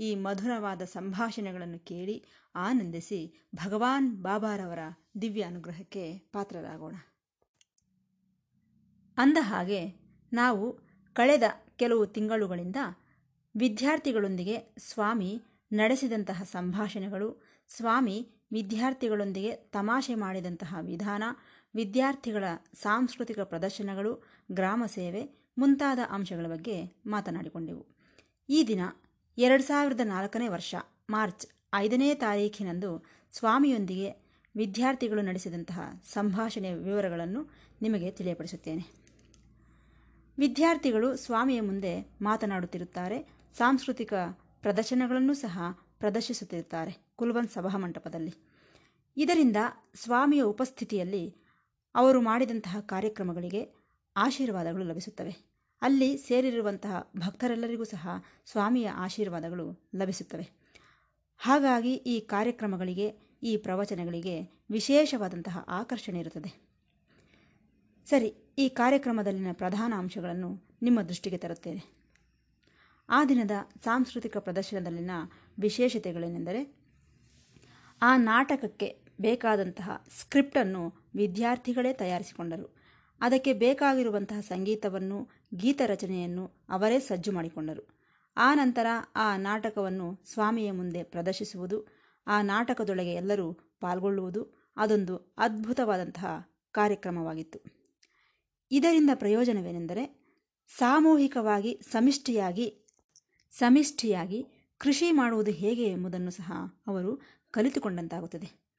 ಈ ಮಧುರವಾದ ಸಂಭಾಷಣೆಗಳನ್ನು ಕೇಳಿ ಆನಂದಿಸಿ ಭಗವಾನ್ ಬಾಬಾರವರ ದಿವ್ಯ ಅನುಗ್ರಹಕ್ಕೆ ಪಾತ್ರರಾಗೋಣ. ಅಂದ ಹಾಗೆ ನಾವು ಕಳೆದ ಕೆಲವು ತಿಂಗಳುಗಳಿಂದ ವಿದ್ಯಾರ್ಥಿಗಳೊಂದಿಗೆ ಸ್ವಾಮಿ ನಡೆಸಿದಂತಹ ಸಂಭಾಷಣೆಗಳು, ಸ್ವಾಮಿ ವಿದ್ಯಾರ್ಥಿಗಳೊಂದಿಗೆ ತಮಾಷೆ ಮಾಡಿದಂತಹ ವಿಧಾನ, ವಿದ್ಯಾರ್ಥಿಗಳ ಸಾಂಸ್ಕೃತಿಕ ಪ್ರದರ್ಶನಗಳು, ಗ್ರಾಮ ಸೇವೆ ಮುಂತಾದ ಅಂಶಗಳ ಬಗ್ಗೆ ಮಾತನಾಡಿಕೊಂಡೆವು. ಈ ದಿನ ಎರಡು ಸಾವಿರದ ನಾಲ್ಕನೇ ವರ್ಷ, ಮಾರ್ಚ್ ಐದನೇ ತಾರೀಖಿನಂದು ಸ್ವಾಮಿಯೊಂದಿಗೆ ವಿದ್ಯಾರ್ಥಿಗಳು ನಡೆಸಿದಂತಹ ಸಂಭಾಷಣೆಯ ವಿವರಗಳನ್ನು ನಿಮಗೆ ತಿಳಿಯಪಡಿಸುತ್ತೇನೆ. ವಿದ್ಯಾರ್ಥಿಗಳು ಸ್ವಾಮಿಯ ಮುಂದೆ ಮಾತನಾಡುತ್ತಿರುತ್ತಾರೆ, ಸಾಂಸ್ಕೃತಿಕ ಪ್ರದರ್ಶನಗಳನ್ನು ಸಹ ಪ್ರದರ್ಶಿಸುತ್ತಿರುತ್ತಾರೆ ಕುಲ್ವಂತ್ ಸಭಾಮಂಟಪದಲ್ಲಿ ಇದರಿಂದ ಸ್ವಾಮಿಯ ಉಪಸ್ಥಿತಿಯಲ್ಲಿ ಅವರು ಮಾಡಿದಂತಹ ಕಾರ್ಯಕ್ರಮಗಳಿಗೆ ಆಶೀರ್ವಾದಗಳು ಲಭಿಸುತ್ತವೆ. ಅಲ್ಲಿ ಸೇರಿರುವಂತಹ ಭಕ್ತರೆಲ್ಲರಿಗೂ ಸಹ ಸ್ವಾಮಿಯ ಆಶೀರ್ವಾದಗಳು ಲಭಿಸುತ್ತವೆ. ಹಾಗಾಗಿ ಈ ಕಾರ್ಯಕ್ರಮಗಳಿಗೆ, ಈ ಪ್ರವಚನಗಳಿಗೆ ವಿಶೇಷವಾದಂತಹ ಆಕರ್ಷಣೆ ಇರುತ್ತದೆ. ಸರಿ, ಈ ಕಾರ್ಯಕ್ರಮದಲ್ಲಿನ ಪ್ರಧಾನ ಅಂಶಗಳನ್ನು ನಿಮ್ಮ ದೃಷ್ಟಿಗೆ ತರುತ್ತೇನೆ. ಆ ದಿನದ ಸಾಂಸ್ಕೃತಿಕ ಪ್ರದರ್ಶನದಲ್ಲಿನ ವಿಶೇಷತೆಗಳೇನೆಂದರೆ, ಆ ನಾಟಕಕ್ಕೆ ಬೇಕಾದಂತಹ ಸ್ಕ್ರಿಪ್ಟನ್ನು ವಿದ್ಯಾರ್ಥಿಗಳೇ ತಯಾರಿಸಿಕೊಂಡರು. ಅದಕ್ಕೆ ಬೇಕಾಗಿರುವಂತಹ ಸಂಗೀತವನ್ನು ಗೀತರಚನೆಯನ್ನು ಅವರೇ ಸಜ್ಜು ಮಾಡಿಕೊಂಡರು. ಆ ನಂತರ ಆ ನಾಟಕವನ್ನು ಸ್ವಾಮಿಯ ಮುಂದೆ ಪ್ರದರ್ಶಿಸುವುದು, ಆ ನಾಟಕದೊಳಗೆ ಎಲ್ಲರೂ ಪಾಲ್ಗೊಳ್ಳುವುದು ಅದೊಂದು ಅದ್ಭುತವಾದಂತಹ ಕಾರ್ಯಕ್ರಮವಾಗಿತ್ತು. ಇದರಿಂದ ಪ್ರಯೋಜನವೇನೆಂದರೆ ಸಾಮೂಹಿಕವಾಗಿ ಸಮಿಷ್ಟಿಯಾಗಿ ಸಮಿಷ್ಟಿಯಾಗಿ ಕೃಷಿ ಮಾಡುವುದು ಹೇಗೆ ಎಂಬುದನ್ನು ಸಹ ಅವರು ಕಲಿತುಕೊಂಡಂತಾಗುತ್ತದೆ.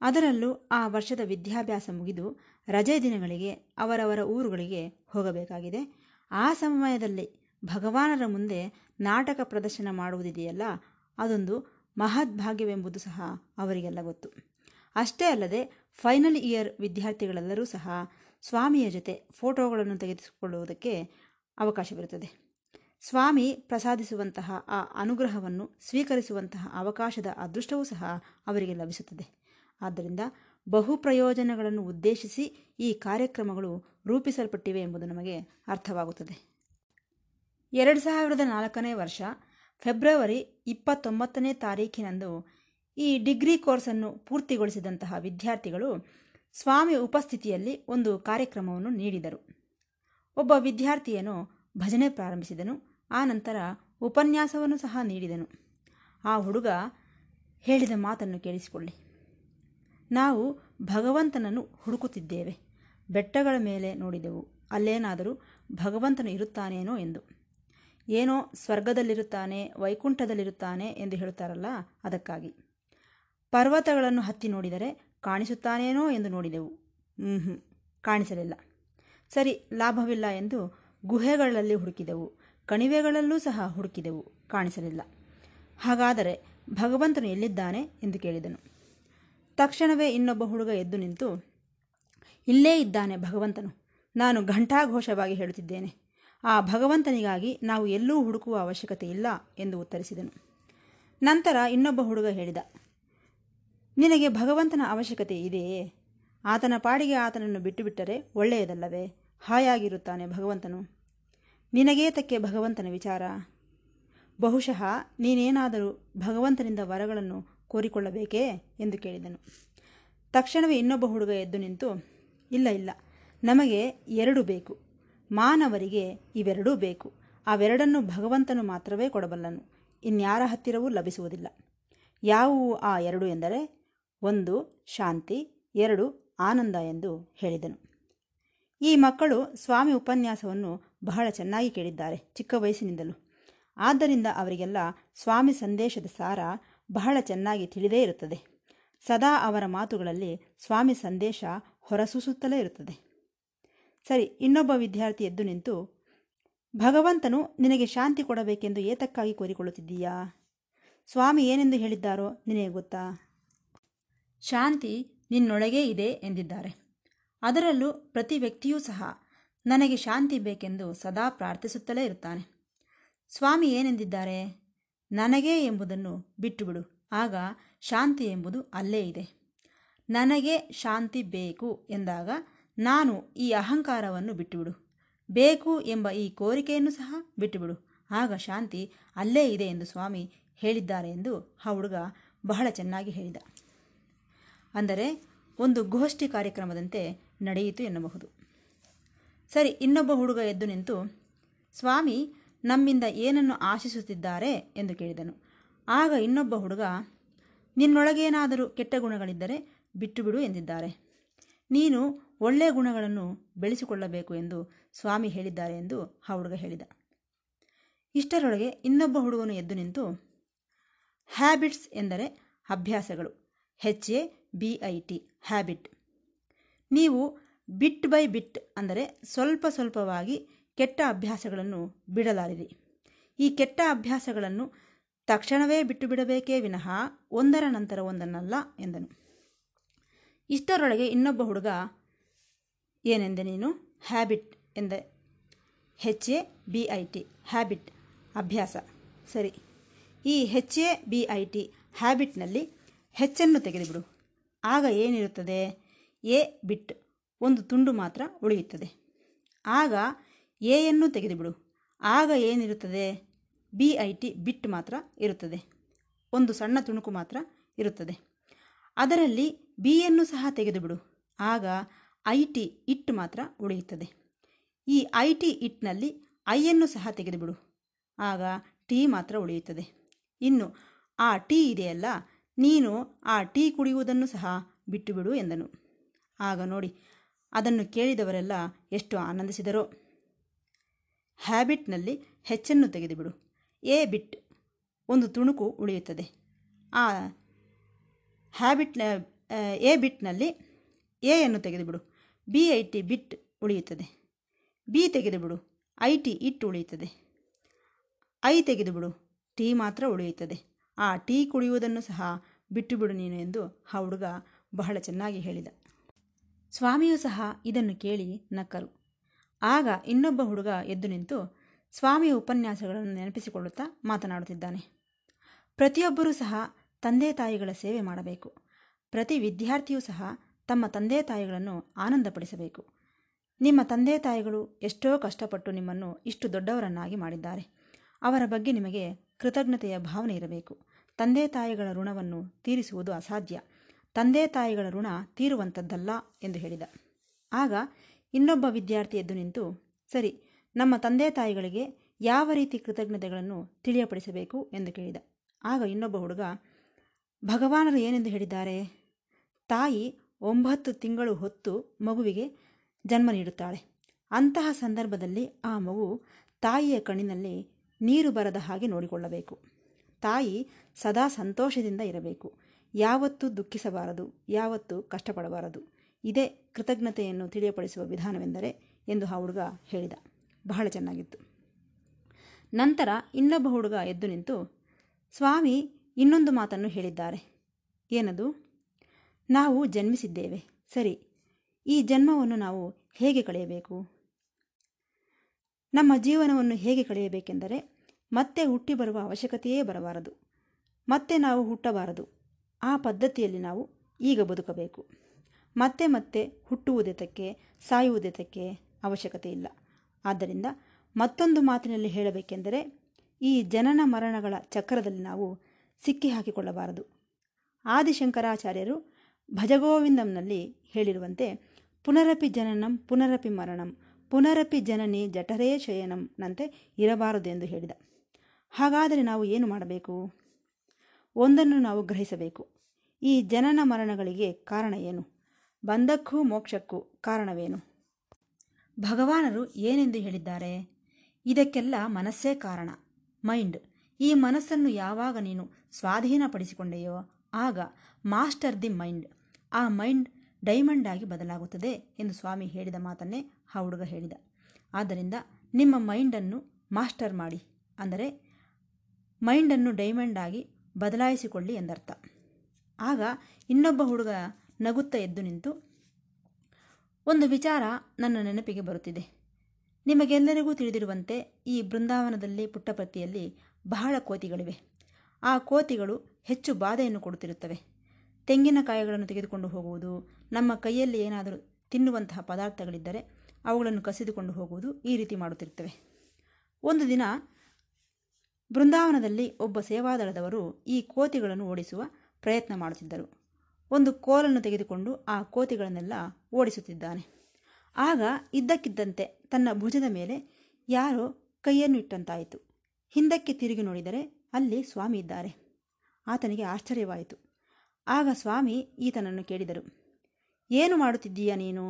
ಅದರಲ್ಲೂ ಆ ವರ್ಷದ ವಿದ್ಯಾಭ್ಯಾಸ ಮುಗಿದು ರಜೆ ದಿನಗಳಿಗೆ ಅವರವರ ಊರುಗಳಿಗೆ ಹೋಗಬೇಕಾಗಿದೆ. ಆ ಸಮಯದಲ್ಲಿ ಭಗವಾನರ ಮುಂದೆ ನಾಟಕ ಪ್ರದರ್ಶನ ಮಾಡುವುದಿದೆಯಲ್ಲ? ಅದೊಂದು ಮಹದ್ಭಾಗ್ಯವೆಂಬುದು ಸಹ ಅವರಿಗೆಲ್ಲ ಗೊತ್ತು. ಅಷ್ಟೇ ಅಲ್ಲದೆ ಫೈನಲ್ ಇಯರ್ ವಿದ್ಯಾರ್ಥಿಗಳೆಲ್ಲರೂ ಸಹ ಸ್ವಾಮಿಯ ಜೊತೆ ಫೋಟೋಗಳನ್ನು ತೆಗೆದುಕೊಳ್ಳುವುದಕ್ಕೆ ಅವಕಾಶವಿರುತ್ತದೆ. ಸ್ವಾಮಿ ಪ್ರಸಾದಿಸುವಂತಹ ಆ ಅನುಗ್ರಹವನ್ನು ಸ್ವೀಕರಿಸುವಂತಹ ಅವಕಾಶದ ಅದೃಷ್ಟವೂ ಸಹ ಅವರಿಗೆ ಲಭಿಸುತ್ತದೆ. ಆದ್ದರಿಂದ ಬಹು ಪ್ರಯೋಜನಗಳನ್ನು ಉದ್ದೇಶಿಸಿ ಈ ಕಾರ್ಯಕ್ರಮಗಳು ರೂಪಿಸಲ್ಪಟ್ಟಿವೆ ಎಂಬುದು ನಮಗೆ ಅರ್ಥವಾಗುತ್ತದೆ. ಎರಡು ಸಾವಿರದ ನಾಲ್ಕನೇ ವರ್ಷ, ಫೆಬ್ರವರಿ ಇಪ್ಪತ್ತೊಂಬತ್ತನೇ ತಾರೀಖಿನಂದು ಈ ಡಿಗ್ರಿ ಕೋರ್ಸನ್ನು ಪೂರ್ತಿಗೊಳಿಸಿದಂತಹ ವಿದ್ಯಾರ್ಥಿಗಳು ಸ್ವಾಮಿ ಉಪಸ್ಥಿತಿಯಲ್ಲಿ ಒಂದು ಕಾರ್ಯಕ್ರಮವನ್ನು ನೀಡಿದರು. ಒಬ್ಬ ವಿದ್ಯಾರ್ಥಿಯನು ಭಜನೆ ಪ್ರಾರಂಭಿಸಿದನು, ಆ ನಂತರ ಉಪನ್ಯಾಸವನ್ನು ಸಹ ನೀಡಿದನು. ಆ ಹುಡುಗ ಹೇಳಿದ ಮಾತನ್ನು ಕೇಳಿಸಿಕೊಳ್ಳಿ. ನಾವು ಭಗವಂತನನ್ನು ಹುಡುಕುತ್ತಿದ್ದೇವೆ. ಬೆಟ್ಟಗಳ ಮೇಲೆ ನೋಡಿದೆವು. ಅಲ್ಲೇನಾದರೂ ಭಗವಂತನು ಇರುತ್ತಾನೇನೋ ಎಂದು. ಏನೋ ಸ್ವರ್ಗದಲ್ಲಿರುತ್ತಾನೆ, ವೈಕುಂಠದಲ್ಲಿರುತ್ತಾನೆ ಎಂದು ಹೇಳುತ್ತಾರಲ್ಲ ಅದಕ್ಕಾಗಿ. ಪರ್ವತಗಳನ್ನು ಹತ್ತಿ ನೋಡಿದರೆ ಕಾಣಿಸುತ್ತಾನೇನೋ ಎಂದು ನೋಡಿದೆವು. ಹ್ಞೂ ಕಾಣಿಸಲಿಲ್ಲ. ಸರಿ, ಲಾಭವಿಲ್ಲ ಎಂದು ಗುಹೆಗಳಲ್ಲಿ ಹುಡುಕಿದೆವು. ಕಣಿವೆಗಳಲ್ಲೂ ಸಹ ಹುಡುಕಿದೆವು. ಕಾಣಿಸಲಿಲ್ಲ. ಹಾಗಾದರೆ ಭಗವಂತನು ಎಲ್ಲಿದ್ದಾನೆ ಎಂದು ಕೇಳಿದನು. ತಕ್ಷಣವೇ ಇನ್ನೊಬ್ಬ ಹುಡುಗ ಎದ್ದು ನಿಂತು, ಇಲ್ಲೇ ಇದ್ದಾನೆ ಭಗವಂತನು, ನಾನು ಘಂಟಾಘೋಷವಾಗಿ ಹೇಳುತ್ತಿದ್ದೇನೆ. ಆ ಭಗವಂತನಿಗಾಗಿ ನಾವು ಎಲ್ಲೂ ಹುಡುಕುವ ಅವಶ್ಯಕತೆ ಇಲ್ಲ ಎಂದು ಉತ್ತರಿಸಿದನು. ನಂತರ ಇನ್ನೊಬ್ಬ ಹುಡುಗ ಹೇಳಿದ, ನಿನಗೆ ಭಗವಂತನ ಅವಶ್ಯಕತೆ ಇದೆಯೇ? ಆತನ ಪಾಡಿಗೆ ಆತನನ್ನು ಬಿಟ್ಟುಬಿಟ್ಟರೆ ಒಳ್ಳೆಯದಲ್ಲವೇ? ಹಾಯಾಗಿರುತ್ತಾನೆ ಭಗವಂತನು. ನಿನಗೇತಕ್ಕೆ ಭಗವಂತನ ವಿಚಾರ? ಬಹುಶಃ ನೀನೇನಾದರೂ ಭಗವಂತನಿಂದ ವರಗಳನ್ನು ಕೋರಿಕೊಳ್ಳಬೇಕೇ ಎಂದು ಕೇಳಿದನು. ತಕ್ಷಣವೇ ಇನ್ನೊಬ್ಬ ಹುಡುಗ ಎದ್ದು ನಿಂತು, ಇಲ್ಲ ಇಲ್ಲ, ನಮಗೆ ಎರಡು ಬೇಕು. ಮಾನವರಿಗೆ ಇವೆರಡೂ ಬೇಕು. ಅವೆರಡನ್ನು ಭಗವಂತನು ಮಾತ್ರವೇ ಕೊಡಬಲ್ಲನು. ಇನ್ಯಾರ ಹತ್ತಿರವೂ ಲಭಿಸುವುದಿಲ್ಲ. ಯಾವುವು ಆ ಎರಡು ಎಂದರೆ, ಒಂದು ಶಾಂತಿ, ಎರಡು ಆನಂದ ಎಂದು ಹೇಳಿದನು. ಈ ಮಕ್ಕಳು ಸ್ವಾಮಿ ಉಪನ್ಯಾಸವನ್ನು ಬಹಳ ಚೆನ್ನಾಗಿ ಕೇಳಿದ್ದಾರೆ ಚಿಕ್ಕ ವಯಸ್ಸಿನಿಂದಲೂ. ಆದ್ದರಿಂದ ಅವರಿಗೆಲ್ಲ ಸ್ವಾಮಿ ಸಂದೇಶದ ಸಾರ ಬಹಳ ಚೆನ್ನಾಗಿ ತಿಳಿದೇ ಇರುತ್ತದೆ. ಸದಾ ಅವರ ಮಾತುಗಳಲ್ಲಿ ಸ್ವಾಮಿ ಸಂದೇಶ ಹೊರಸೂಸುತ್ತಲೇ ಇರುತ್ತದೆ. ಸರಿ, ಇನ್ನೊಬ್ಬ ವಿದ್ಯಾರ್ಥಿ ಎದ್ದು ನಿಂತು, ಭಗವಂತನು ನಿನಗೆ ಶಾಂತಿ ಕೊಡಬೇಕೆಂದು ಏತಕ್ಕಾಗಿ ಕೋರಿಕೊಳ್ಳುತ್ತಿದ್ದೀಯಾ? ಸ್ವಾಮಿ ಏನೆಂದು ಹೇಳಿದ್ದಾರೋ ನಿನಗೆ ಗೊತ್ತಾ? ಶಾಂತಿ ನಿನ್ನೊಳಗೇ ಇದೆ ಎಂದಿದ್ದಾರೆ. ಅದರಲ್ಲೂ ಪ್ರತಿ ವ್ಯಕ್ತಿಯೂ ಸಹ ನನಗೆ ಶಾಂತಿ ಬೇಕೆಂದು ಸದಾ ಪ್ರಾರ್ಥಿಸುತ್ತಲೇ ಇರುತ್ತಾನೆ. ಸ್ವಾಮಿ ಏನೆಂದಿದ್ದಾರೆ? ನನಗೇ ಎಂಬುದನ್ನು ಬಿಟ್ಟುಬಿಡು. ಆಗ ಶಾಂತಿ ಎಂಬುದು ಅಲ್ಲೇ ಇದೆ. ನನಗೆ ಶಾಂತಿ ಬೇಕು ಎಂದಾಗ ನಾನು ಈ ಅಹಂಕಾರವನ್ನು ಬಿಟ್ಟುಬಿಡು. ಬೇಕು ಎಂಬ ಈ ಕೋರಿಕೆಯನ್ನು ಸಹ ಬಿಟ್ಟುಬಿಡು. ಆಗ ಶಾಂತಿ ಅಲ್ಲೇ ಇದೆ ಎಂದು ಸ್ವಾಮಿ ಹೇಳಿದ್ದಾರೆ ಎಂದು ಆ ಹುಡುಗ ಬಹಳ ಚೆನ್ನಾಗಿ ಹೇಳಿದ. ಅಂದರೆ ಒಂದು ಗೋಷ್ಠಿ ಕಾರ್ಯಕ್ರಮದಂತೆ ನಡೆಯಿತು ಎನ್ನಬಹುದು. ಸರಿ, ಇನ್ನೊಬ್ಬ ಹುಡುಗ ಎದ್ದು ನಿಂತು, ಸ್ವಾಮಿ ನಮ್ಮಿಂದ ಏನನ್ನು ಆಶಿಸುತ್ತಿದ್ದಾರೆ ಎಂದು ಕೇಳಿದನು. ಆಗ ಇನ್ನೊಬ್ಬ ಹುಡುಗ, ನಿನ್ನೊಳಗೇನಾದರೂ ಕೆಟ್ಟ ಗುಣಗಳಿದ್ದರೆ ಬಿಟ್ಟುಬಿಡು ಎಂದಿದ್ದಾರೆ. ನೀನು ಒಳ್ಳೆಯ ಗುಣಗಳನ್ನು ಬೆಳೆಸಿಕೊಳ್ಳಬೇಕು ಎಂದು ಸ್ವಾಮಿ ಹೇಳಿದ್ದಾರೆ ಎಂದು ಆ ಹುಡುಗ ಹೇಳಿದ. ಇಷ್ಟರೊಳಗೆ ಇನ್ನೊಬ್ಬ ಹುಡುಗನು ಎದ್ದು ನಿಂತು, ಹ್ಯಾಬಿಟ್ಸ್ ಎಂದರೆ ಅಭ್ಯಾಸಗಳು H A B I T, habit. ನೀವು ಬಿಟ್ ಬೈ ಬಿಟ್ ಅಂದರೆ ಸ್ವಲ್ಪ ಸ್ವಲ್ಪವಾಗಿ ಕೆಟ್ಟ ಅಭ್ಯಾಸಗಳನ್ನು ಬಿಡಲಾರಿರಿ. ಈ ಕೆಟ್ಟ ಅಭ್ಯಾಸಗಳನ್ನು ತಕ್ಷಣವೇ ಬಿಟ್ಟು ಬಿಡಬೇಕೇ ವಿನಃ ಒಂದರ ನಂತರ ಒಂದನ್ನಲ್ಲ ಎಂದನು. ಇಷ್ಟರೊಳಗೆ ಇನ್ನೊಬ್ಬ ಹುಡುಗ ಏನೆಂದೆ ನೀನು? ಹ್ಯಾಬಿಟ್ ಎಂದೆ. H A B I T habit ಅಭ್ಯಾಸ. ಸರಿ. ಈ H A B I T ಹ್ಯಾಬಿಟ್ನಲ್ಲಿ ಹೆಚ್ಚನ್ನು ತೆಗೆದುಬಿಡು. ಆಗ ಏನಿರುತ್ತದೆ? ಎ ಬಿಟ್, ಒಂದು ತುಂಡು ಮಾತ್ರ ಉಳಿಯುತ್ತದೆ. ಆಗ ಎಯನ್ನು ತೆಗೆದುಬಿಡು. ಆಗ ಏನಿರುತ್ತದೆ? ಬಿ ಐ ಟಿ ಬಿಟ್ ಮಾತ್ರ ಇರುತ್ತದೆ. ಒಂದು ಸಣ್ಣ ತುಣುಕು ಮಾತ್ರ ಇರುತ್ತದೆ. ಅದರಲ್ಲಿ ಬಿಯನ್ನು ಸಹ ತೆಗೆದುಬಿಡು. ಆಗ ಐ ಟಿ ಇಟ್ ಮಾತ್ರ ಉಳಿಯುತ್ತದೆ. ಈ ಐ ಟಿ ಇಟ್ನಲ್ಲಿ ಐಯನ್ನು ಸಹ ತೆಗೆದುಬಿಡು. ಆಗ ಟೀ ಮಾತ್ರ ಉಳಿಯುತ್ತದೆ. ಇನ್ನು ಆ ಟೀ ಇದೆಯಲ್ಲ, ನೀನು ಆ ಟೀ ಕುಡಿಯುವುದನ್ನು ಸಹ ಬಿಟ್ಟುಬಿಡು ಎಂದನು. ಆಗ ನೋಡಿ, ಅದನ್ನು ಕೇಳಿದವರೆಲ್ಲ ಎಷ್ಟು ಆನಂದಿಸಿದರೋ. ಹ್ಯಾಬಿಟ್ನಲ್ಲಿ ಹೆಚ್ಚನ್ನು ತೆಗೆದುಬಿಡು. ಎ ಬಿಟ್, ಒಂದು ತುಣುಕು ಉಳಿಯುತ್ತದೆ. ಆ ಹ್ಯಾಬಿಟ್ನ ಎ ಬಿಟ್ನಲ್ಲಿ ಎಯನ್ನು ತೆಗೆದುಬಿಡು. ಬಿ ಐ ಟಿ ಬಿಟ್ ಉಳಿಯುತ್ತದೆ. ಬಿ ತೆಗೆದುಬಿಡು. ಐ ಟಿ ಇಟ್ ಉಳಿಯುತ್ತದೆ. ಐ ತೆಗೆದುಬಿಡು. ಟಿ ಮಾತ್ರ ಉಳಿಯುತ್ತದೆ. ಆ ಟೀ ಕುಡಿಯುವುದನ್ನು ಸಹ ಬಿಟ್ಟುಬಿಡು ನೀನು ಎಂದು ಆ ಹುಡುಗ ಬಹಳ ಚೆನ್ನಾಗಿ ಹೇಳಿದ. ಸ್ವಾಮಿಯೂ ಸಹ ಇದನ್ನು ಕೇಳಿ ನಕ್ಕರು. ಆಗ ಇನ್ನೊಬ್ಬ ಹುಡುಗ ಎದ್ದು ನಿಂತು ಸ್ವಾಮಿಯ ಉಪನ್ಯಾಸಗಳನ್ನು ನೆನಪಿಸಿಕೊಳ್ಳುತ್ತಾ ಮಾತನಾಡುತ್ತಿದ್ದಾನೆ. ಪ್ರತಿಯೊಬ್ಬರೂ ಸಹ ತಂದೆ ತಾಯಿಗಳ ಸೇವೆ ಮಾಡಬೇಕು. ಪ್ರತಿ ವಿದ್ಯಾರ್ಥಿಯೂ ಸಹ ತಮ್ಮ ತಂದೆ ತಾಯಿಗಳನ್ನು ಆನಂದಪಡಿಸಬೇಕು. ನಿಮ್ಮ ತಂದೆ ತಾಯಿಗಳು ಎಷ್ಟೋ ಕಷ್ಟಪಟ್ಟು ನಿಮ್ಮನ್ನು ಇಷ್ಟು ದೊಡ್ಡವರನ್ನಾಗಿ ಮಾಡಿದ್ದಾರೆ. ಅವರ ಬಗ್ಗೆ ನಿಮಗೆ ಕೃತಜ್ಞತೆಯ ಭಾವನೆ ಇರಬೇಕು. ತಂದೆ ತಾಯಿಗಳ ಋಣವನ್ನು ತೀರಿಸುವುದು ಅಸಾಧ್ಯ. ತಂದೆ ತಾಯಿಗಳ ಋಣ ತೀರುವಂಥದ್ದಲ್ಲ ಎಂದು ಹೇಳಿದ. ಆಗ ಇನ್ನೊಬ್ಬ ವಿದ್ಯಾರ್ಥಿ ಎದ್ದು ನಿಂತು, ಸರಿ, ನಮ್ಮ ತಂದೆ ತಾಯಿಗಳಿಗೆ ಯಾವ ರೀತಿ ಕೃತಜ್ಞತೆಗಳನ್ನು ತಿಳಿಯಪಡಿಸಬೇಕು? ಎಂದು ಕೇಳಿದ. ಆಗ ಇನ್ನೊಬ್ಬ ಹುಡುಗ, ಭಗವಾನರು ಏನೆಂದು ಹೇಳಿದ್ದಾರೆ? ತಾಯಿ ಒಂಬತ್ತು ತಿಂಗಳು ಹೊತ್ತು ಮಗುವಿಗೆ ಜನ್ಮ ನೀಡುತ್ತಾಳೆ. ಅಂತಹ ಸಂದರ್ಭದಲ್ಲಿ ಆ ಮಗು ತಾಯಿಯ ಕಣ್ಣಿನಲ್ಲಿ ನೀರು ಬರದ ಹಾಗೆ ನೋಡಿಕೊಳ್ಳಬೇಕು. ತಾಯಿ ಸದಾ ಸಂತೋಷದಿಂದ ಇರಬೇಕು. ಯಾವತ್ತೂ ದುಃಖಿಸಬಾರದು, ಯಾವತ್ತೂ ಕಷ್ಟಪಡಬಾರದು. ಇದೇ ಕೃತಜ್ಞತೆಯನ್ನು ತಿಳಿಯಪಡಿಸುವ ವಿಧಾನವೆಂದರೆ ಎಂದು ಆ ಹುಡುಗ ಹೇಳಿದ. ಬಹಳ ಚೆನ್ನಾಗಿತ್ತು. ನಂತರ ಇನ್ನೊಬ್ಬ ಹುಡುಗ ಎದ್ದು ನಿಂತು, ಸ್ವಾಮಿ, ಇನ್ನೊಂದು ಮಾತನ್ನು ಹೇಳಿದ್ದಾರೆ. ಏನದು? ನಾವು ಜನ್ಮಿಸಿದ್ದೇವೆ. ಸರಿ, ಈ ಜನ್ಮವನ್ನು ನಾವು ಹೇಗೆ ಕಳೆಯಬೇಕು? ನಮ್ಮ ಜೀವನವನ್ನು ಹೇಗೆ ಕಳೆಯಬೇಕೆಂದರೆ, ಮತ್ತೆ ಹುಟ್ಟಿ ಬರುವ ಅವಶ್ಯಕತೆಯೇ ಬರಬಾರದು. ಮತ್ತೆ ನಾವು ಹುಟ್ಟಬಾರದು. ಆ ಪದ್ಧತಿಯಲ್ಲಿ ನಾವು ಈಗ ಬದುಕಬೇಕು. ಮತ್ತೆ ಮತ್ತೆ ಹುಟ್ಟುವುದಕ್ಕೆ ಸಾಯುವುದಕ್ಕೆ ಅವಶ್ಯಕತೆ ಇಲ್ಲ. ಆದ್ದರಿಂದ ಮತ್ತೊಂದು ಮಾತಿನಲ್ಲಿ ಹೇಳಬೇಕೆಂದರೆ, ಈ ಜನನ ಮರಣಗಳ ಚಕ್ರದಲ್ಲಿ ನಾವು ಸಿಕ್ಕಿ ಹಾಕಿಕೊಳ್ಳಬಾರದು. ಆದಿಶಂಕರಾಚಾರ್ಯರು ಭಜಗೋವಿಂದಂನಲ್ಲಿ ಹೇಳಿರುವಂತೆ, ಪುನರಪಿ ಜನನಂ, ಪುನರಪಿ ಮರಣಂ, ಪುನರಪಿ ಜನನಿ ಜಠರೇ ಶಯನಂನಂತೆ ಇರಬಾರದು ಎಂದು ಹೇಳಿದ. ಹಾಗಾದರೆ ನಾವು ಏನು ಮಾಡಬೇಕು? ಒಂದನ್ನು ನಾವು ಗ್ರಹಿಸಬೇಕು. ಈ ಜನನ ಮರಣಗಳಿಗೆ ಕಾರಣ ಏನು? ಬಂಧಕ್ಕೂ ಮೋಕ್ಷಕ್ಕೂ ಕಾರಣವೇನು? ಭಗವಾನರು ಏನೆಂದು ಹೇಳಿದ್ದಾರೆ? ಇದಕ್ಕೆಲ್ಲ ಮನಸ್ಸೇ ಕಾರಣ. ಮೈಂಡ್, ಈ ಮನಸ್ಸನ್ನು ಯಾವಾಗ ನೀನು ಸ್ವಾಧೀನಪಡಿಸಿಕೊಂಡೆಯೋ ಆಗ ಮಾಸ್ಟರ್ ದಿ ಮೈಂಡ್, ಆ ಮೈಂಡ್ ಡೈಮಂಡ್ ಆಗಿ ಬದಲಾಗುತ್ತದೆ ಎಂದು ಸ್ವಾಮಿ ಹೇಳಿದ ಮಾತನ್ನೇ ಆ ಹುಡುಗ ಹೇಳಿದ. ಆದ್ದರಿಂದ ನಿಮ್ಮ ಮೈಂಡನ್ನು ಮಾಸ್ಟರ್ ಮಾಡಿ, ಅಂದರೆ ಮೈಂಡನ್ನು ಡೈಮಂಡ್ ಆಗಿ ಬದಲಾಯಿಸಿಕೊಳ್ಳಿ ಎಂದರ್ಥ. ಆಗ ಇನ್ನೊಬ್ಬ ಹುಡುಗ ನಗುತ್ತಾ ಎದ್ದು ನಿಂತು, ಒಂದು ವಿಚಾರ ನನ್ನ ನೆನಪಿಗೆ ಬರುತ್ತಿದೆ. ನಿಮಗೆಲ್ಲರಿಗೂ ತಿಳಿದಿರುವಂತೆ ಈ ಬೃಂದಾವನದಲ್ಲಿ ಪುಟ್ಟಪ್ರತಿಯಲ್ಲಿ ಬಹಳ ಕೋತಿಗಳಿವೆ. ಆ ಕೋತಿಗಳು ಹೆಚ್ಚು ಬಾಧೆಯನ್ನು ಕೊಡುತ್ತಿರುತ್ತವೆ. ತೆಂಗಿನಕಾಯಿಗಳನ್ನು ತೆಗೆದುಕೊಂಡು ಹೋಗುವುದು, ನಮ್ಮ ಕೈಯಲ್ಲಿ ಏನಾದರೂ ತಿನ್ನುವಂತಹ ಪದಾರ್ಥಗಳಿದ್ದರೆ ಅವುಗಳನ್ನು ಕಸಿದುಕೊಂಡು ಹೋಗುವುದು ಈ ರೀತಿ ಮಾಡುತ್ತಿರುತ್ತವೆ. ಒಂದು ದಿನ ಬೃಂದಾವನದಲ್ಲಿ ಒಬ್ಬ ಸೇವಾದಳದವರು ಈ ಕೋತಿಗಳನ್ನು ಓಡಿಸುವ ಪ್ರಯತ್ನ ಮಾಡುತ್ತಿದ್ದರು. ಒಂದು ಕೋಲನ್ನು ತೆಗೆದುಕೊಂಡು ಆ ಕೋತಿಗಳನ್ನೆಲ್ಲ ಓಡಿಸುತ್ತಿದ್ದಾನೆ. ಆಗ ಇದ್ದಕ್ಕಿದ್ದಂತೆ ತನ್ನ ಭುಜದ ಮೇಲೆ ಯಾರೋ ಕೈಯನ್ನು ಇಟ್ಟಂತಾಯಿತು. ಹಿಂದಕ್ಕೆ ತಿರುಗಿ ನೋಡಿದರೆ ಅಲ್ಲಿ ಸ್ವಾಮಿ ಇದ್ದಾರೆ. ಆತನಿಗೆ ಆಶ್ಚರ್ಯವಾಯಿತು. ಆಗ ಸ್ವಾಮಿ ಈತನನ್ನು ಕೇಳಿದರು, ಏನು ಮಾಡುತ್ತಿದ್ದೀಯ ನೀನು?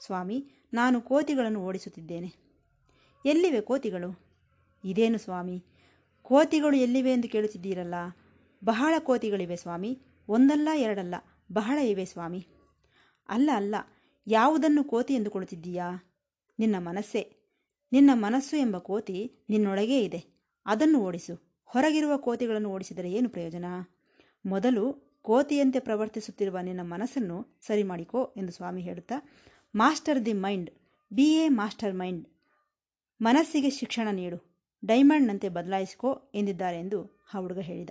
ಸ್ವಾಮಿ, ನಾನು ಕೋತಿಗಳನ್ನು ಓಡಿಸುತ್ತಿದ್ದೇನೆ. ಎಲ್ಲಿವೆ ಕೋತಿಗಳು? ಇದೇನು ಸ್ವಾಮಿ? ಕೋತಿಗಳು ಎಲ್ಲಿವೆ ಎಂದು ಕೇಳುತ್ತಿದ್ದೀರಲ್ಲ? ಬಹಳ ಕೋತಿಗಳಿವೆ ಸ್ವಾಮಿ. ಒಂದಲ್ಲ ಎರಡಲ್ಲ ಬಹಳ ಇವೆ ಸ್ವಾಮಿ. ಅಲ್ಲ ಅಲ್ಲ, ಯಾವುದನ್ನು ಕೋತಿ ಎಂದು ಎಂದುಕೊಳ್ಳುತ್ತಿದ್ದೀಯಾ? ನಿನ್ನ ಮನಸ್ಸೇ, ನಿನ್ನ ಮನಸ್ಸು ಎಂಬ ಕೋತಿ ನಿನ್ನೊಳಗೇ ಇದೆ. ಅದನ್ನು ಓಡಿಸು. ಹೊರಗಿರುವ ಕೋತಿಗಳನ್ನು ಓಡಿಸಿದರೆ ಏನು ಪ್ರಯೋಜನ? ಮೊದಲು ಕೋತಿಯಂತೆ ಪ್ರವರ್ತಿಸುತ್ತಿರುವ ನಿನ್ನ ಮನಸ್ಸನ್ನು ಸರಿ ಮಾಡಿಕೋ ಎಂದು ಸ್ವಾಮಿ ಹೇಳುತ್ತಾ, master the mind, be a master mind, ಮನಸ್ಸಿಗೆ ಶಿಕ್ಷಣ ನೀಡು, ಡೈಮಂಡ್ನಂತೆ ಬದಲಾಯಿಸಿಕೋ ಎಂದಿದ್ದಾರೆ ಎಂದು ಆ ಹುಡುಗ ಹೇಳಿದ.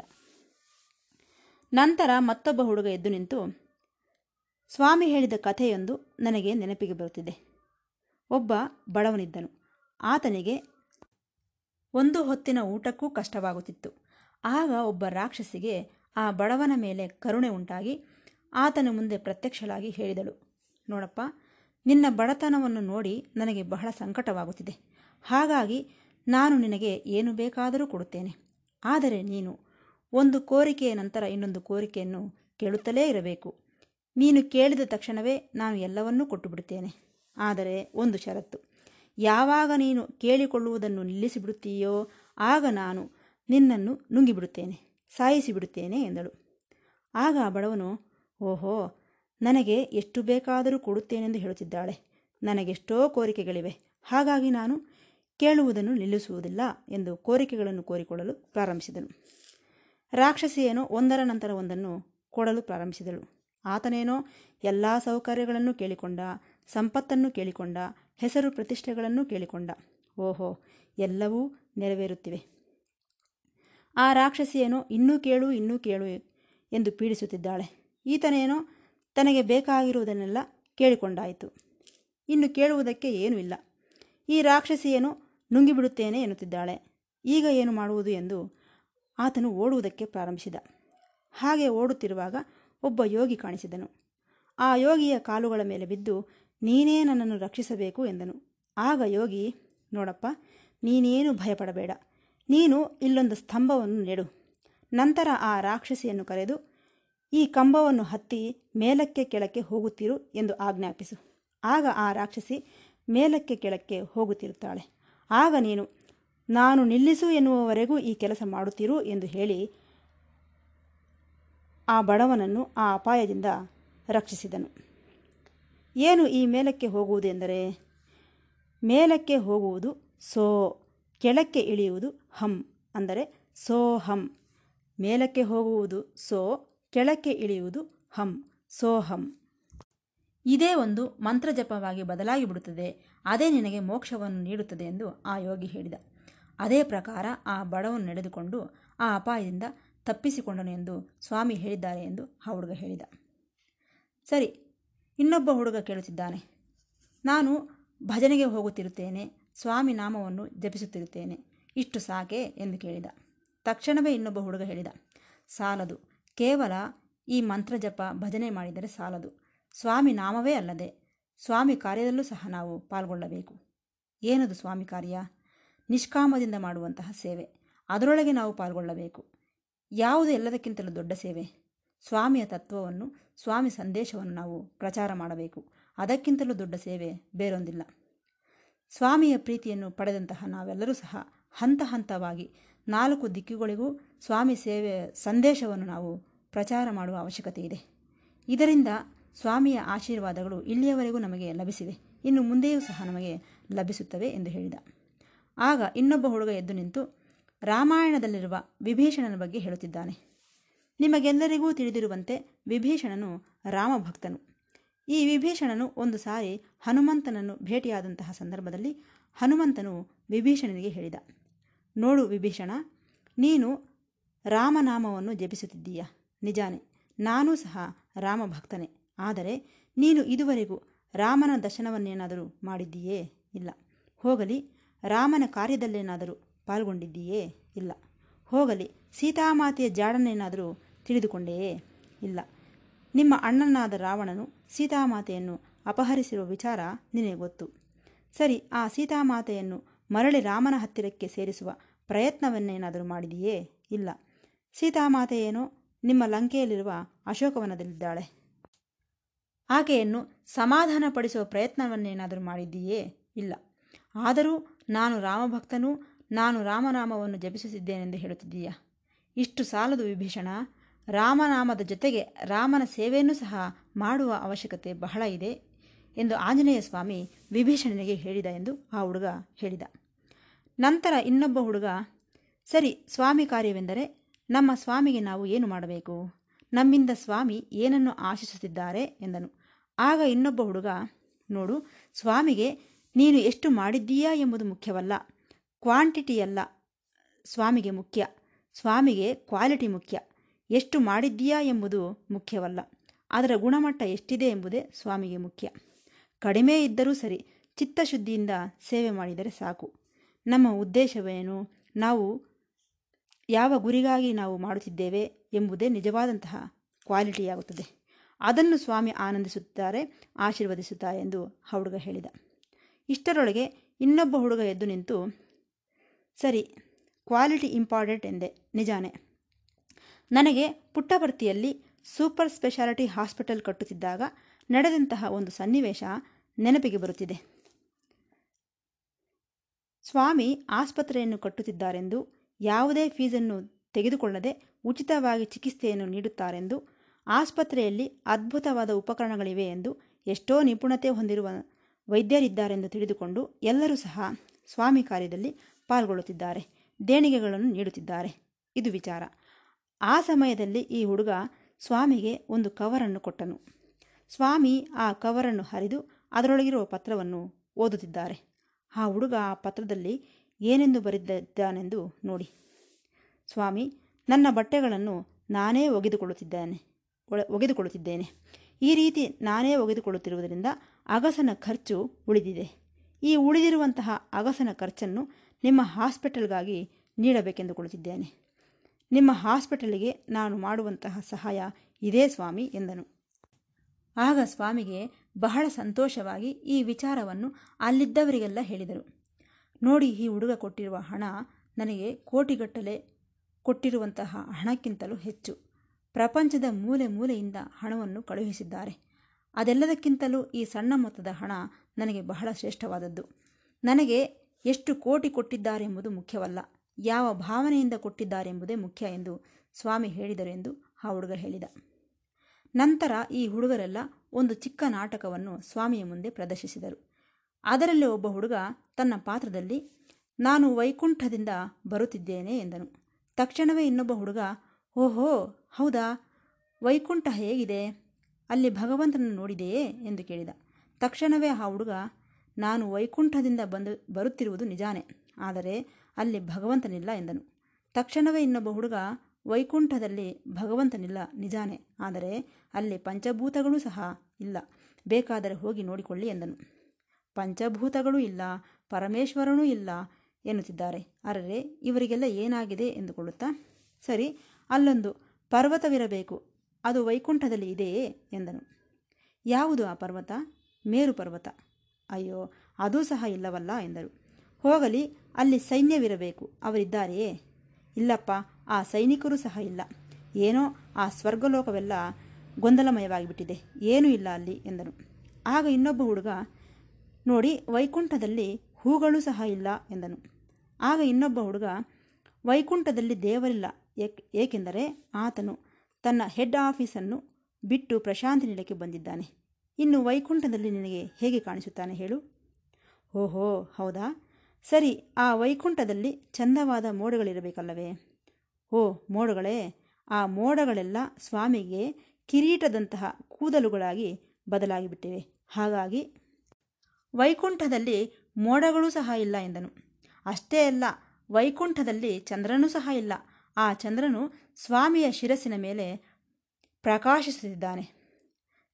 ನಂತರ ಮತ್ತೊಬ್ಬ ಹುಡುಗ ಎದ್ದು ನಿಂತು, ಸ್ವಾಮಿ ಹೇಳಿದ ಕಥೆಯೊಂದು ನನಗೆ ನೆನಪಿಗೆ ಬರುತ್ತಿದೆ. ಒಬ್ಬ ಬಡವನಿದ್ದನು. ಆತನಿಗೆ ಒಂದು ಹೊತ್ತಿನ ಊಟಕ್ಕೂ ಕಷ್ಟವಾಗುತ್ತಿತ್ತು. ಆಗ ಒಬ್ಬ ರಾಕ್ಷಸಿಗೆ ಆ ಬಡವನ ಮೇಲೆ ಕರುಣೆ ಉಂಟಾಗಿ ಆತನ ಮುಂದೆ ಪ್ರತ್ಯಕ್ಷಳಾಗಿ ಹೇಳಿದಳು, ನೋಡಪ್ಪ, ನಿನ್ನ ಬಡತನವನ್ನು ನೋಡಿ ನನಗೆ ಬಹಳ ಸಂಕಟವಾಗುತ್ತಿದೆ. ಹಾಗಾಗಿ ನಾನು ನಿನಗೆ ಏನು ಬೇಕಾದರೂ ಕೊಡುತ್ತೇನೆ. ಆದರೆ ನೀನು ಒಂದು ಕೋರಿಕೆಯ ನಂತರ ಇನ್ನೊಂದು ಕೋರಿಕೆಯನ್ನು ಕೇಳುತ್ತಲೇ ಇರಬೇಕು. ನೀನು ಕೇಳಿದ ತಕ್ಷಣವೇ ನಾನು ಎಲ್ಲವನ್ನೂ ಕೊಟ್ಟು ಬಿಡುತ್ತೇನೆ ಆದರೆ ಒಂದು ಷರತ್ತು. ಯಾವಾಗ ನೀನು ಕೇಳಿಕೊಳ್ಳುವುದನ್ನು ನಿಲ್ಲಿಸಿಬಿಡುತ್ತೀಯೋ ಆಗ ನಾನು ನಿನ್ನನ್ನು ನುಂಗಿಬಿಡುತ್ತೇನೆ, ಸಾಯಿಸಿಬಿಡುತ್ತೇನೆ ಎಂದಳು. ಆಗ ಬಡವನು, ಓಹೋ, ನನಗೆ ಎಷ್ಟು ಬೇಕಾದರೂ ಕೊಡುತ್ತೇನೆಂದು ಹೇಳುತ್ತಿದ್ದಾಳೆ. ನನಗೆಷ್ಟೋ ಕೋರಿಕೆಗಳಿವೆ. ಹಾಗಾಗಿ ನಾನು ಕೇಳುವುದನ್ನು ನಿಲ್ಲಿಸುವುದಿಲ್ಲ ಎಂದು ಕೋರಿಕೆಗಳನ್ನು ಕೋರಿಕೊಳ್ಳಲು ಪ್ರಾರಂಭಿಸಿದನು. ರಾಕ್ಷಸಿಯೇನೋ ಒಂದರ ನಂತರ ಒಂದನ್ನು ಕೊಡಲು ಪ್ರಾರಂಭಿಸಿದಳು. ಆತನೇನೋ ಎಲ್ಲ ಸೌಕರ್ಯಗಳನ್ನು ಕೇಳಿಕೊಂಡ, ಸಂಪತ್ತನ್ನು ಕೇಳಿಕೊಂಡ, ಹೆಸರು ಪ್ರತಿಷ್ಠೆಗಳನ್ನು ಕೇಳಿಕೊಂಡ. ಓಹೋ, ಎಲ್ಲವೂ ನೆರವೇರುತ್ತಿವೆ. ಆ ರಾಕ್ಷಸಿಯೇನೋ ಇನ್ನೂ ಕೇಳು ಇನ್ನೂ ಕೇಳು ಎಂದು ಪೀಡಿಸುತ್ತಿದ್ದಾಳೆ. ಈತನೇನೋ ತನಗೆ ಬೇಕಾಗಿರುವುದನ್ನೆಲ್ಲ ಕೇಳಿಕೊಂಡಾಯಿತು. ಇನ್ನು ಕೇಳುವುದಕ್ಕೆ ಏನೂ ಇಲ್ಲ. ಈ ರಾಕ್ಷಸಿಯೇನೋ ನುಂಗಿಬಿಡುತ್ತೇನೆ ಎನ್ನುತ್ತಿದ್ದಾಳೆ. ಈಗ ಏನು ಮಾಡುವುದು ಎಂದು ಆತನು ಓಡುವುದಕ್ಕೆ ಪ್ರಾರಂಭಿಸಿದ. ಹಾಗೆ ಓಡುತ್ತಿರುವಾಗ ಒಬ್ಬ ಯೋಗಿ ಕಾಣಿಸಿದನು. ಆ ಯೋಗಿಯ ಕಾಲುಗಳ ಮೇಲೆ ಬಿದ್ದು, ನೀನೇ ನನ್ನನ್ನು ರಕ್ಷಿಸಬೇಕು ಎಂದನು. ಆಗ ಯೋಗಿ, ನೋಡಪ್ಪ, ನೀನೇನು ಭಯಪಡಬೇಡ. ನೀನು ಇಲ್ಲೊಂದು ಸ್ತಂಭವನ್ನು ನೆಡು. ನಂತರ ಆ ರಾಕ್ಷಸಿಯನ್ನು ಕರೆದು, ಈ ಕಂಬವನ್ನು ಹತ್ತಿ ಮೇಲಕ್ಕೆ ಕೆಳಕ್ಕೆ ಹೋಗುತ್ತಿರು ಎಂದು ಆಜ್ಞಾಪಿಸು. ಆಗ ಆ ರಾಕ್ಷಸಿ ಮೇಲಕ್ಕೆ ಕೆಳಕ್ಕೆ ಹೋಗುತ್ತಿರುತ್ತಾಳೆ. ಆಗ ನೀನು ನಾನು ನಿಲ್ಲಿಸು ಎನ್ನುವವರೆಗೂ ಈ ಕೆಲಸ ಮಾಡುತ್ತಿರು ಎಂದು ಹೇಳಿ ಆ ಬಡವನನ್ನು ಆ ಅಪಾಯದಿಂದ ರಕ್ಷಿಸಿದನು. ಏನು ಈ ಮೇಲಕ್ಕೆ ಹೋಗುವುದು ಎಂದರೆ, ಮೇಲಕ್ಕೆ ಹೋಗುವುದು ಸೋ, ಕೆಳಕ್ಕೆ ಇಳಿಯುವುದು ಹಂ ಅಂದರೆ ಸೋ ಹಂ. ಮೇಲಕ್ಕೆ ಹೋಗುವುದು ಸೋ, ಕೆಳಕ್ಕೆ ಇಳಿಯುವುದು ಹಂ ಸೋಹಂ ಇದೇ ಒಂದು ಮಂತ್ರಜಪವಾಗಿ ಬದಲಾಗಿ ಬಿಡುತ್ತದೆ. ಅದೇ ನಿನಗೆ ಮೋಕ್ಷವನ್ನು ನೀಡುತ್ತದೆ ಎಂದು ಆ ಯೋಗಿ ಹೇಳಿದ. ಅದೇ ಪ್ರಕಾರ ಆ ಬಡವನ್ನು ನಡೆದುಕೊಂಡು ಆ ಅಪಾಯದಿಂದ ತಪ್ಪಿಸಿಕೊಂಡನು ಎಂದು ಸ್ವಾಮಿ ಹೇಳಿದ್ದಾರೆ ಎಂದು ಆ ಹುಡುಗ ಹೇಳಿದ. ಸರಿ, ಇನ್ನೊಬ್ಬ ಹುಡುಗ ಕೇಳುತ್ತಿದ್ದಾನೆ. ನಾನು ಭಜನೆಗೆ ಹೋಗುತ್ತಿರುತ್ತೇನೆ, ಸ್ವಾಮಿ ನಾಮವನ್ನು ಜಪಿಸುತ್ತಿರುತ್ತೇನೆ, ಇಷ್ಟು ಸಾಕೆ ಎಂದು ಕೇಳಿದ. ತಕ್ಷಣವೇ ಇನ್ನೊಬ್ಬ ಹುಡುಗ ಹೇಳಿದ. ಸಾಲದು, ಕೇವಲ ಈ ಮಂತ್ರ ಜಪ ಭಜನೆ ಮಾಡಿದರೆ ಸಾಲದು. ಸ್ವಾಮಿ ನಾಮವೇ ಅಲ್ಲದೆ, ಸ್ವಾಮಿ ಕಾರ್ಯದಲ್ಲೂ ಸಹ ನಾವು ಪಾಲ್ಗೊಳ್ಳಬೇಕು. ಏನದು ಸ್ವಾಮಿ ಕಾರ್ಯ? ನಿಷ್ಕಾಮದಿಂದ ಮಾಡುವಂತಹ ಸೇವೆ. ಅದರೊಳಗೆ ನಾವು ಪಾಲ್ಗೊಳ್ಳಬೇಕು. ಯಾವುದು ಎಲ್ಲದಕ್ಕಿಂತಲೂ ದೊಡ್ಡ ಸೇವೆ? ಸ್ವಾಮಿಯ ತತ್ವವನ್ನು, ಸ್ವಾಮಿ ಸಂದೇಶವನ್ನು ನಾವು ಪ್ರಚಾರ ಮಾಡಬೇಕು. ಅದಕ್ಕಿಂತಲೂ ದೊಡ್ಡ ಸೇವೆ ಬೇರೊಂದಿಲ್ಲ. ಸ್ವಾಮಿಯ ಪ್ರೀತಿಯನ್ನು ಪಡೆದಂತಹ ನಾವೆಲ್ಲರೂ ಸಹ ಹಂತ ಹಂತವಾಗಿ ನಾಲ್ಕು ದಿಕ್ಕುಗಳಿಗೂ ಸ್ವಾಮಿ ಸೇವೆ, ಸಂದೇಶವನ್ನು ನಾವು ಪ್ರಚಾರ ಮಾಡುವ ಅವಶ್ಯಕತೆ ಇದೆ. ಇದರಿಂದ ಸ್ವಾಮಿಯ ಆಶೀರ್ವಾದಗಳು ಇಲ್ಲಿಯವರೆಗೂ ನಮಗೆ ಲಭಿಸಿವೆ. ಇನ್ನು ಮುಂದೆಯೂ ಸಹ ನಮಗೆ ಲಭಿಸುತ್ತವೆ ಎಂದು ಹೇಳಿದ. ಆಗ ಇನ್ನೊಬ್ಬ ಹುಡುಗ ಎದ್ದು ನಿಂತು, ರಾಮಾಯಣದಲ್ಲಿರುವ ವಿಭೀಷಣನ ಬಗ್ಗೆ ಹೇಳುತ್ತಿದ್ದಾನೆ. ನಿಮಗೆಲ್ಲರಿಗೂ ತಿಳಿದಿರುವಂತೆ ವಿಭೀಷಣನು ರಾಮಭಕ್ತನು. ಈ ವಿಭೀಷಣನು ಒಂದು ಸಾರಿ ಹನುಮಂತನನ್ನು ಭೇಟಿಯಾದಂತಹ ಸಂದರ್ಭದಲ್ಲಿ ಹನುಮಂತನು ವಿಭೀಷಣನಿಗೆ ಹೇಳಿದ, ನೋಡು ವಿಭೀಷಣ, ನೀನು ರಾಮನಾಮವನ್ನು ಜಪಿಸುತ್ತಿದ್ದೀಯ? ನಿಜಾನೆ, ನಾನೂ ಸಹ ರಾಮಭಕ್ತನೇ. ಆದರೆ ನೀನು ಇದುವರೆಗೂ ರಾಮನ ದರ್ಶನವನ್ನೇನಾದರೂ ಮಾಡಿದ್ದೀಯೇ? ಇಲ್ಲ. ಹೋಗಲಿ ರಾಮನ ಕಾರ್ಯದಲ್ಲೇನಾದರೂ ಪಾಲ್ಗೊಂಡಿದ್ದೀಯೇ? ಇಲ್ಲ. ಹೋಗಲಿ, ಸೀತಾಮಾತೆಯ ಜಾಡನೇನಾದರೂ ತಿಳಿದುಕೊಂಡೆಯೇ? ಇಲ್ಲ. ನಿಮ್ಮ ಅಣ್ಣನಾದ ರಾವಣನು ಸೀತಾಮಾತೆಯನ್ನು ಅಪಹರಿಸಿರುವ ವಿಚಾರ ನಿನಗೆ ಗೊತ್ತು. ಸರಿ, ಆ ಸೀತಾಮಾತೆಯನ್ನು ಮರಳಿ ರಾಮನ ಹತ್ತಿರಕ್ಕೆ ಸೇರಿಸುವ ಪ್ರಯತ್ನವನ್ನೇನಾದರೂ ಮಾಡಿದೆಯೇ? ಇಲ್ಲ. ಸೀತಾಮಾತೆಯೇನೋ ನಿಮ್ಮ ಲಂಕೆಯಲ್ಲಿರುವ ಅಶೋಕವನದಲ್ಲಿದ್ದಾಳೆ. ಆಕೆಯನ್ನು ಸಮಾಧಾನಪಡಿಸುವ ಪ್ರಯತ್ನವನ್ನೇನಾದರೂ ಮಾಡಿದ್ದೀಯೇ? ಇಲ್ಲ. ಆದರೂ ನಾನು ರಾಮಭಕ್ತನು, ನಾನು ರಾಮನಾಮವನ್ನು ಜಪಿಸುತ್ತಿದ್ದೇನೆಂದು ಹೇಳುತ್ತಿದ್ದೀಯಾ? ಇಷ್ಟು ಸಾಲದು ವಿಭೀಷಣ, ರಾಮನಾಮದ ಜೊತೆಗೆ ರಾಮನ ಸೇವೆಯನ್ನು ಸಹ ಮಾಡುವ ಅವಶ್ಯಕತೆ ಬಹಳ ಇದೆ ಎಂದು ಆಂಜನೇಯ ಸ್ವಾಮಿ ವಿಭೀಷಣನಿಗೆ ಹೇಳಿದ ಎಂದು ಆ ಹುಡುಗ ಹೇಳಿದ. ನಂತರ ಇನ್ನೊಬ್ಬ ಹುಡುಗ, ಸರಿ ಸ್ವಾಮಿ ಕಾರ್ಯವೆಂದರೆ ನಮ್ಮ ಸ್ವಾಮಿಗೆ ನಾವು ಏನು ಮಾಡಬೇಕು? ನಮ್ಮಿಂದ ಸ್ವಾಮಿ ಏನನ್ನು ಆಶಿಸುತ್ತಿದ್ದಾರೆ ಎಂದನು. ಆಗ ಇನ್ನೊಬ್ಬ ಹುಡುಗ, ನೋಡು, ಸ್ವಾಮಿಗೆ ನೀನು ಎಷ್ಟು ಮಾಡಿದ್ದೀಯಾ ಎಂಬುದು ಮುಖ್ಯವಲ್ಲ. ಕ್ವಾಂಟಿಟಿಯಲ್ಲ ಸ್ವಾಮಿಗೆ ಮುಖ್ಯ. ಸ್ವಾಮಿಗೆ ಕ್ವಾಲಿಟಿ ಮುಖ್ಯ. ಎಷ್ಟು ಮಾಡಿದ್ದೀಯಾ ಎಂಬುದು ಮುಖ್ಯವಲ್ಲ. ಅದರ ಗುಣಮಟ್ಟ ಎಷ್ಟಿದೆ ಎಂಬುದೇ ಸ್ವಾಮಿಗೆ ಮುಖ್ಯ. ಕಡಿಮೆ ಇದ್ದರೂ ಸರಿ, ಚಿತ್ತಶುದ್ಧಿಯಿಂದ ಸೇವೆ ಮಾಡಿದರೆ ಸಾಕು. ನಮ್ಮ ಉದ್ದೇಶವೇನು? ನಾವು ಯಾವ ಗುರಿಗಾಗಿ ನಾವು ಮಾಡುತ್ತಿದ್ದೇವೆ ಎಂಬುದೇ ನಿಜವಾದಂತಹ ಕ್ವಾಲಿಟಿಯಾಗುತ್ತದೆ. ಅದನ್ನು ಸ್ವಾಮಿ ಆನಂದಿಸುತ್ತಾರೆ, ಆಶೀರ್ವದಿಸುತ್ತಾರೆ ಎಂದು ಹುಡುಗ ಹೇಳಿದ. ಇಷ್ಟರೊಳಗೆ ಇನ್ನೊಬ್ಬ ಹುಡುಗ ಎದ್ದು ನಿಂತು, ಸರಿ, ಕ್ವಾಲಿಟಿ ಇಂಪಾರ್ಟೆಂಟ್ ಎಂದೆ, ನಿಜಾನೇ. ನನಗೆ ಪುಟ್ಟಪರ್ತಿಯಲ್ಲಿ ಸೂಪರ್ ಸ್ಪೆಷಾಲಿಟಿ ಹಾಸ್ಪಿಟಲ್ ಕಟ್ಟುತ್ತಿದ್ದಾಗ ನಡೆದಂತಹ ಒಂದು ಸನ್ನಿವೇಶ ನೆನಪಿಗೆ ಬರುತ್ತಿದೆ. ಸ್ವಾಮಿ ಆಸ್ಪತ್ರೆಯನ್ನು ಕಟ್ಟುತ್ತಿದ್ದಾರೆಂದು, ಯಾವುದೇ ಫೀಸನ್ನು ತೆಗೆದುಕೊಳ್ಳದೆ ಉಚಿತವಾಗಿ ಚಿಕಿತ್ಸೆಯನ್ನು ನೀಡುತ್ತಾರೆಂದು, ಆಸ್ಪತ್ರೆಯಲ್ಲಿ ಅದ್ಭುತವಾದ ಉಪಕರಣಗಳಿವೆ ಎಂದು ಎಷ್ಟೋ ನಿಪುಣತೆ ಹೊಂದಿರುವ ವೈದ್ಯರಿದ್ದಾರೆಂದು ತಿಳಿದುಕೊಂಡು ಎಲ್ಲರೂ ಸಹ ಸ್ವಾಮಿ ಕಾರ್ಯದಲ್ಲಿ ಪಾಲ್ಗೊಳ್ಳುತ್ತಿದ್ದಾರೆ, ದೇಣಿಗೆಗಳನ್ನು ನೀಡುತ್ತಿದ್ದಾರೆ. ಇದು ವಿಚಾರ. ಆ ಸಮಯದಲ್ಲಿ ಈ ಹುಡುಗ ಸ್ವಾಮಿಗೆ ಒಂದು ಕವರನ್ನು ಕೊಟ್ಟನು. ಸ್ವಾಮಿ ಆ ಕವರನ್ನು ಹರಿದು ಅದರೊಳಗಿರುವ ಪತ್ರವನ್ನು ಓದುತ್ತಿದ್ದಾರೆ. ಆ ಹುಡುಗ ಆ ಪತ್ರದಲ್ಲಿ ಏನೆಂದು ಬರೆದಿದ್ದಾನೆಂದು ನೋಡಿ. ಸ್ವಾಮಿ, ನನ್ನ ಬಟ್ಟೆಗಳನ್ನು ನಾನೇ ಒಗೆದುಕೊಳ್ಳುತ್ತಿದ್ದೇನೆ. ಒಗೆದುಕೊಳ್ಳುತ್ತಿದ್ದೇನೆ. ಈ ರೀತಿ ನಾನೇ ಒಗೆದುಕೊಳ್ಳುತ್ತಿರುವುದರಿಂದ ಅಗಸನ ಖರ್ಚು ಉಳಿದಿದೆ. ಈ ಉಳಿದಿರುವಂತಹ ಅಗಸನ ಖರ್ಚನ್ನು ನಿಮ್ಮ ಹಾಸ್ಪಿಟಲ್ಗಾಗಿ ನೀಡಬೇಕೆಂದುಕೊಳ್ಳುತ್ತಿದ್ದೇನೆ ನಿಮ್ಮ ಹಾಸ್ಪಿಟಲಿಗೆ ನಾನು ಮಾಡುವಂತಹ ಸಹಾಯ ಇದೇ ಸ್ವಾಮಿ ಎಂದನು. ಆಗ ಸ್ವಾಮಿಗೆ ಬಹಳ ಸಂತೋಷವಾಗಿ ಈ ವಿಚಾರವನ್ನು ಅಲ್ಲಿದ್ದವರಿಗೆಲ್ಲ ಹೇಳಿದರು. ನೋಡಿ, ಈ ಹುಡುಗ ಕೊಟ್ಟಿರುವ ಹಣ ನನಗೆ ಕೋಟಿಗಟ್ಟಲೆ ಕೊಟ್ಟಿರುವಂತಹ ಹಣಕ್ಕಿಂತಲೂ ಹೆಚ್ಚು. ಪ್ರಪಂಚದ ಮೂಲೆ ಮೂಲೆಯಿಂದ ಹಣವನ್ನು ಕಳುಹಿಸಿದ್ದಾರೆ. ಅದೆಲ್ಲದಕ್ಕಿಂತಲೂ ಈ ಸಣ್ಣ ಮೊತ್ತದ ಹಣ ನನಗೆ ಬಹಳ ಶ್ರೇಷ್ಠವಾದದ್ದು. ನನಗೆ ಎಷ್ಟು ಕೋಟಿ ಕೊಟ್ಟಿದ್ದಾರೆಂಬುದು ಮುಖ್ಯವಲ್ಲ. ಯಾವ ಭಾವನೆಯಿಂದ ಕೊಟ್ಟಿದ್ದಾರೆಂಬುದೇ ಮುಖ್ಯ ಎಂದು ಸ್ವಾಮಿ ಹೇಳಿದರು ಎಂದು ಆ ಹುಡುಗ ಹೇಳಿದ. ನಂತರ ಈ ಹುಡುಗರೆಲ್ಲ ಒಂದು ಚಿಕ್ಕ ನಾಟಕವನ್ನು ಸ್ವಾಮಿಯ ಮುಂದೆ ಪ್ರದರ್ಶಿಸಿದರು. ಅದರಲ್ಲಿ ಒಬ್ಬ ಹುಡುಗ ತನ್ನ ಪಾತ್ರದಲ್ಲಿ, ನಾನು ವೈಕುಂಠದಿಂದ ಬರುತ್ತಿದ್ದೇನೆ ಎಂದನು. ತಕ್ಷಣವೇ ಇನ್ನೊಬ್ಬ ಹುಡುಗ, ಓಹೋ, ಹೌದಾ? ವೈಕುಂಠ ಹೇಗಿದೆ? ಅಲ್ಲಿ ಭಗವಂತನನ್ನು ನೋಡಿದೆಯೇ ಎಂದು ಕೇಳಿದ. ತಕ್ಷಣವೇ ಆ ಹುಡುಗ, ನಾನು ವೈಕುಂಠದಿಂದ ಬಂದು ಬರುತ್ತಿರುವುದು ನಿಜಾನೇ, ಆದರೆ ಅಲ್ಲಿ ಭಗವಂತನಿಲ್ಲ ಎಂದನು. ತಕ್ಷಣವೇ ಇನ್ನೊಬ್ಬ ಹುಡುಗ, ವೈಕುಂಠದಲ್ಲಿ ಭಗವಂತನಿಲ್ಲ ನಿಜಾನೇ, ಆದರೆ ಅಲ್ಲಿ ಪಂಚಭೂತಗಳು ಸಹ ಇಲ್ಲ, ಬೇಕಾದರೆ ಹೋಗಿ ನೋಡಿಕೊಳ್ಳಿ ಎಂದನು. ಪಂಚಭೂತಗಳೂ ಇಲ್ಲ, ಪರಮೇಶ್ವರನೂ ಇಲ್ಲ ಎನ್ನುತ್ತಿದ್ದಾರೆ ಅರರೆ ಇವರಿಗೆಲ್ಲ ಏನಾಗಿದೆ ಎಂದುಕೊಳ್ಳುತ್ತಾ? ಸರಿ, ಅಲ್ಲೊಂದು ಪರ್ವತವಿರಬೇಕು ಅದು ವೈಕುಂಠದಲ್ಲಿ ಇದೆಯೇ ಎಂದನು. ಯಾವುದು ಆ ಪರ್ವತ? ಮೇರು ಪರ್ವತ. ಅಯ್ಯೋ, ಅದೂ ಸಹ ಇಲ್ಲವಲ್ಲ ಎಂದರು. ಹೋಗಲಿ, ಅಲ್ಲಿ ಸೈನ್ಯವಿರಬೇಕು, ಅವರಿದ್ದಾರೆಯೇ? ಇಲ್ಲಪ್ಪ, ಆ ಸೈನಿಕರು ಸಹ ಇಲ್ಲ. ಏನೋ ಆ ಸ್ವರ್ಗಲೋಕವೆಲ್ಲ ಗೊಂದಲಮಯವಾಗಿಬಿಟ್ಟಿದೆ. ಏನೂ ಇಲ್ಲ ಅಲ್ಲಿ ಎಂದನು ಆಗ ಇನ್ನೊಬ್ಬ ಹುಡುಗ, ನೋಡಿ, ವೈಕುಂಠದಲ್ಲಿ ಹೂಗಳು ಸಹ ಇಲ್ಲ ಎಂದನು. ಆಗ ಇನ್ನೊಬ್ಬ ಹುಡುಗ, ವೈಕುಂಠದಲ್ಲಿ ದೇವರಿಲ್ಲ ಏಕೆಂದರೆ ಆತನು ತನ್ನ ಹೆಡ್ ಆಫೀಸನ್ನು ಬಿಟ್ಟು ಪ್ರಶಾಂತಿ ನಿಲಯಕ್ಕೆ ಬಂದಿದ್ದಾನೆ. ಇನ್ನು ವೈಕುಂಠದಲ್ಲಿ ನಿನಗೆ ಹೇಗೆ ಕಾಣಿಸುತ್ತಾನೆ ಹೇಳು. ಓಹೋ, ಹೌದಾ? ಸರಿ, ಆ ವೈಕುಂಠದಲ್ಲಿ ಚಂದವಾದ ಮೋಡಗಳಿರಬೇಕಲ್ಲವೇ? ಓ, ಮೋಡಗಳೇ, ಆ ಮೋಡಗಳೆಲ್ಲ ಸ್ವಾಮಿಗೆ ಕಿರೀಟದಂತಹ ಕೂದಲುಗಳಾಗಿ ಬದಲಾಗಿಬಿಟ್ಟಿವೆ. ಹಾಗಾಗಿ ವೈಕುಂಠದಲ್ಲಿ ಮೋಡಗಳೂ ಸಹ ಇಲ್ಲ ಎಂದನು. ಅಷ್ಟೇ ಅಲ್ಲ, ವೈಕುಂಠದಲ್ಲಿ ಚಂದ್ರನೂ ಸಹ ಇಲ್ಲ. ಆ ಚಂದ್ರನು ಸ್ವಾಮಿಯ ಶಿರಸ್ಸಿನ ಮೇಲೆ ಪ್ರಕಾಶಿಸುತ್ತಿದ್ದಾನೆ.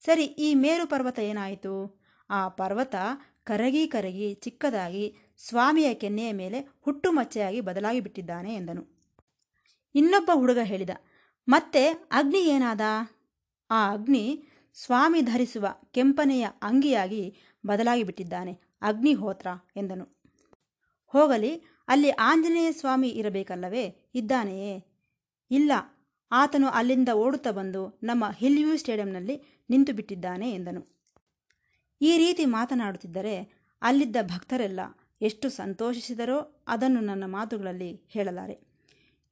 ಸರಿ, ಈ ಮೇರು ಪರ್ವತ ಏನಾಯಿತು? ಆ ಪರ್ವತ ಕರಗಿ ಕರಗಿ ಚಿಕ್ಕದಾಗಿ ಸ್ವಾಮಿಯ ಕೆನ್ನೆಯ ಮೇಲೆ ಹುಟ್ಟುಮಚ್ಚೆಯಾಗಿ ಬದಲಾಗಿ ಬಿಟ್ಟಿದ್ದಾನೆ ಎಂದನು. ಇನ್ನೊಬ್ಬ ಹುಡುಗ ಹೇಳಿದ, ಮತ್ತೆ ಅಗ್ನಿ ಏನಾದ? ಆ ಅಗ್ನಿ ಸ್ವಾಮಿ ಧರಿಸುವ ಕೆಂಪನೆಯ ಅಂಗಿಯಾಗಿ ಬದಲಾಗಿ ಬಿಟ್ಟಿದ್ದಾನೆ, ಅಗ್ನಿಹೋತ್ರ ಎಂದನು. ಹೋಗಲಿ, ಅಲ್ಲಿ ಆಂಜನೇಯ ಸ್ವಾಮಿ ಇರಬೇಕಲ್ಲವೇ? ಇದ್ದಾನೆಯೇ? ಇಲ್ಲ, ಆತನು ಅಲ್ಲಿಂದ ಓಡುತ್ತಾ ಬಂದು ನಮ್ಮ ಹಿಲ್ವ್ಯೂ ಸ್ಟೇಡಿಯಂನಲ್ಲಿ ನಿಂತು ಬಿಟ್ಟಿದ್ದಾನೆ ಎಂದನು. ಈ ರೀತಿ ಮಾತನಾಡುತ್ತಿದ್ದರೆ ಅಲ್ಲಿದ್ದ ಭಕ್ತರೆಲ್ಲ ಎಷ್ಟು ಸಂತೋಷಿಸಿದರೋ ಅದನ್ನು ನನ್ನ ಮಾತುಗಳಲ್ಲಿ ಹೇಳಲಾರೆ.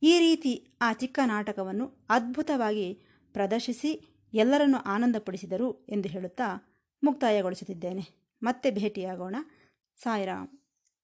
ಈ ರೀತಿ ಆ ಚಿಕ್ಕ ನಾಟಕವನ್ನು ಅದ್ಭುತವಾಗಿ ಪ್ರದರ್ಶಿಸಿ ಎಲ್ಲರನ್ನು ಆನಂದಪಡಿಸಿದರು ಎಂದು ಹೇಳುತ್ತಾ ಮುಕ್ತಾಯಗೊಳಿಸುತ್ತಿದ್ದೇನೆ. ಮತ್ತೆ ಭೇಟಿಯಾಗೋಣ. ಸಾಯಿರಾಮ್.